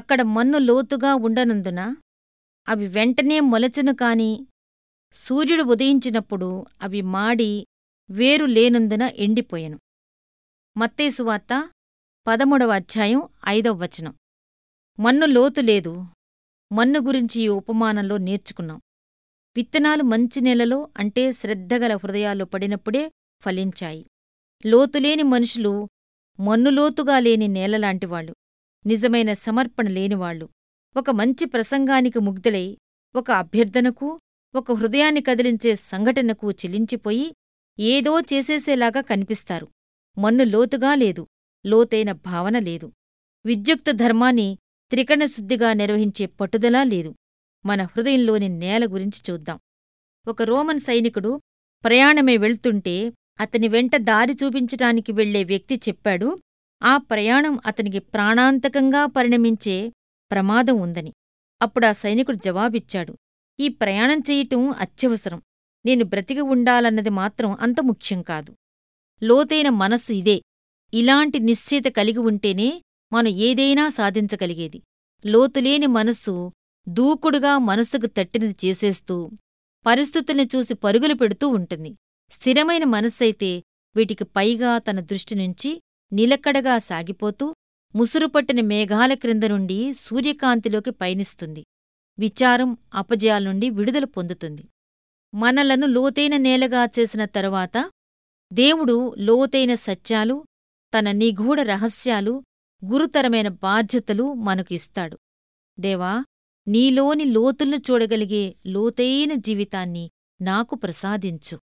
అక్కడ మన్ను లోతుగా ఉండనందున అవి వెంటనే మొలచను కాని సూర్యుడు ఉదయించినప్పుడు అవి మాడి వేరు లేనందున ఎండిపోయెను. మత్తేసు వార్త పదమూడవ అధ్యాయం ఐదవ వచనం. మన్ను లోతు లేదు. మన్ను గురించి ఈ ఉపమానంలో నేర్చుకున్నాం. విత్తనాలు మంచి నెలలో అంటే శ్రద్ధగల హృదయాల్లో పడినప్పుడే ఫలించాయి. లోతులేని మనుషులు మన్నులోతుగా లేని నేలలాంటివాళ్ళు నిజమైన సమర్పణ లేనివాళ్ళు ఒక మంచి ప్రసంగానికి ముగ్ధులై ఒక అభ్యర్థనకు ఒక హృదయాన్ని కదిలించే సంఘటనకు చెలించిపోయి ఏదో చేసేసేలాగా కనిపిస్తారు. మన్ను లోతుగా లేదు లోతైన భావన లేదు. విద్యుక్త ధర్మాన్ని త్రికణశుద్ధిగా నిర్వహించే పట్టుదలా లేదు. మన హృదయంలోని నేల గురించి చూద్దాం. ఒక రోమన్ సైనికుడు ప్రయాణమే వెళ్తుంటే అతని వెంట దారి చూపించటానికి వెళ్ళే వ్యక్తి చెప్పాడు ఆ ప్రయాణం అతనికి ప్రాణాంతకంగా పరిణమించే ప్రమాదం ఉందని. అప్పుడా సైనికుడు జవాబిచ్చాడు. ఈ ప్రయాణం చెయ్యటం అత్యవసరం. నేను బ్రతికి ఉండాలన్నది మాత్రం అంత ముఖ్యం కాదు. లోతైన మనస్సు ఇదే. ఇలాంటి నిశ్చయిత కలిగి ఉంటేనే మనం ఏదైనా సాధించగలిగేది. లోతులేని మనస్సు దూకుడుగా మనసుకు తట్టినది చేసేస్తూ పరిస్థితుల్ని చూసి పరుగులు పెడుతూ ఉంటుంది. స్థిరమైన మనస్సైతే వీటికి పైగా తన దృష్టి నుంచి నిలకడగా సాగిపోతూ ముసురుపట్టిన మేఘాల క్రింద నుండి సూర్యకాంతిలోకి పయనిస్తుంది. విచారం అపజయాల నుండి విడుదల పొందుతుంది. మనలను లోతైన నేలగా చేసిన తరువాత దేవుడు లోతైన సత్యాలు తన నిగూఢ రహస్యాలు గురుతరమైన బాధ్యతలు మనకు ఇస్తాడు. దేవా నీలోని లోతులను చూడగలిగే లోతైన జీవితాన్ని నాకు ప్రసాదించు.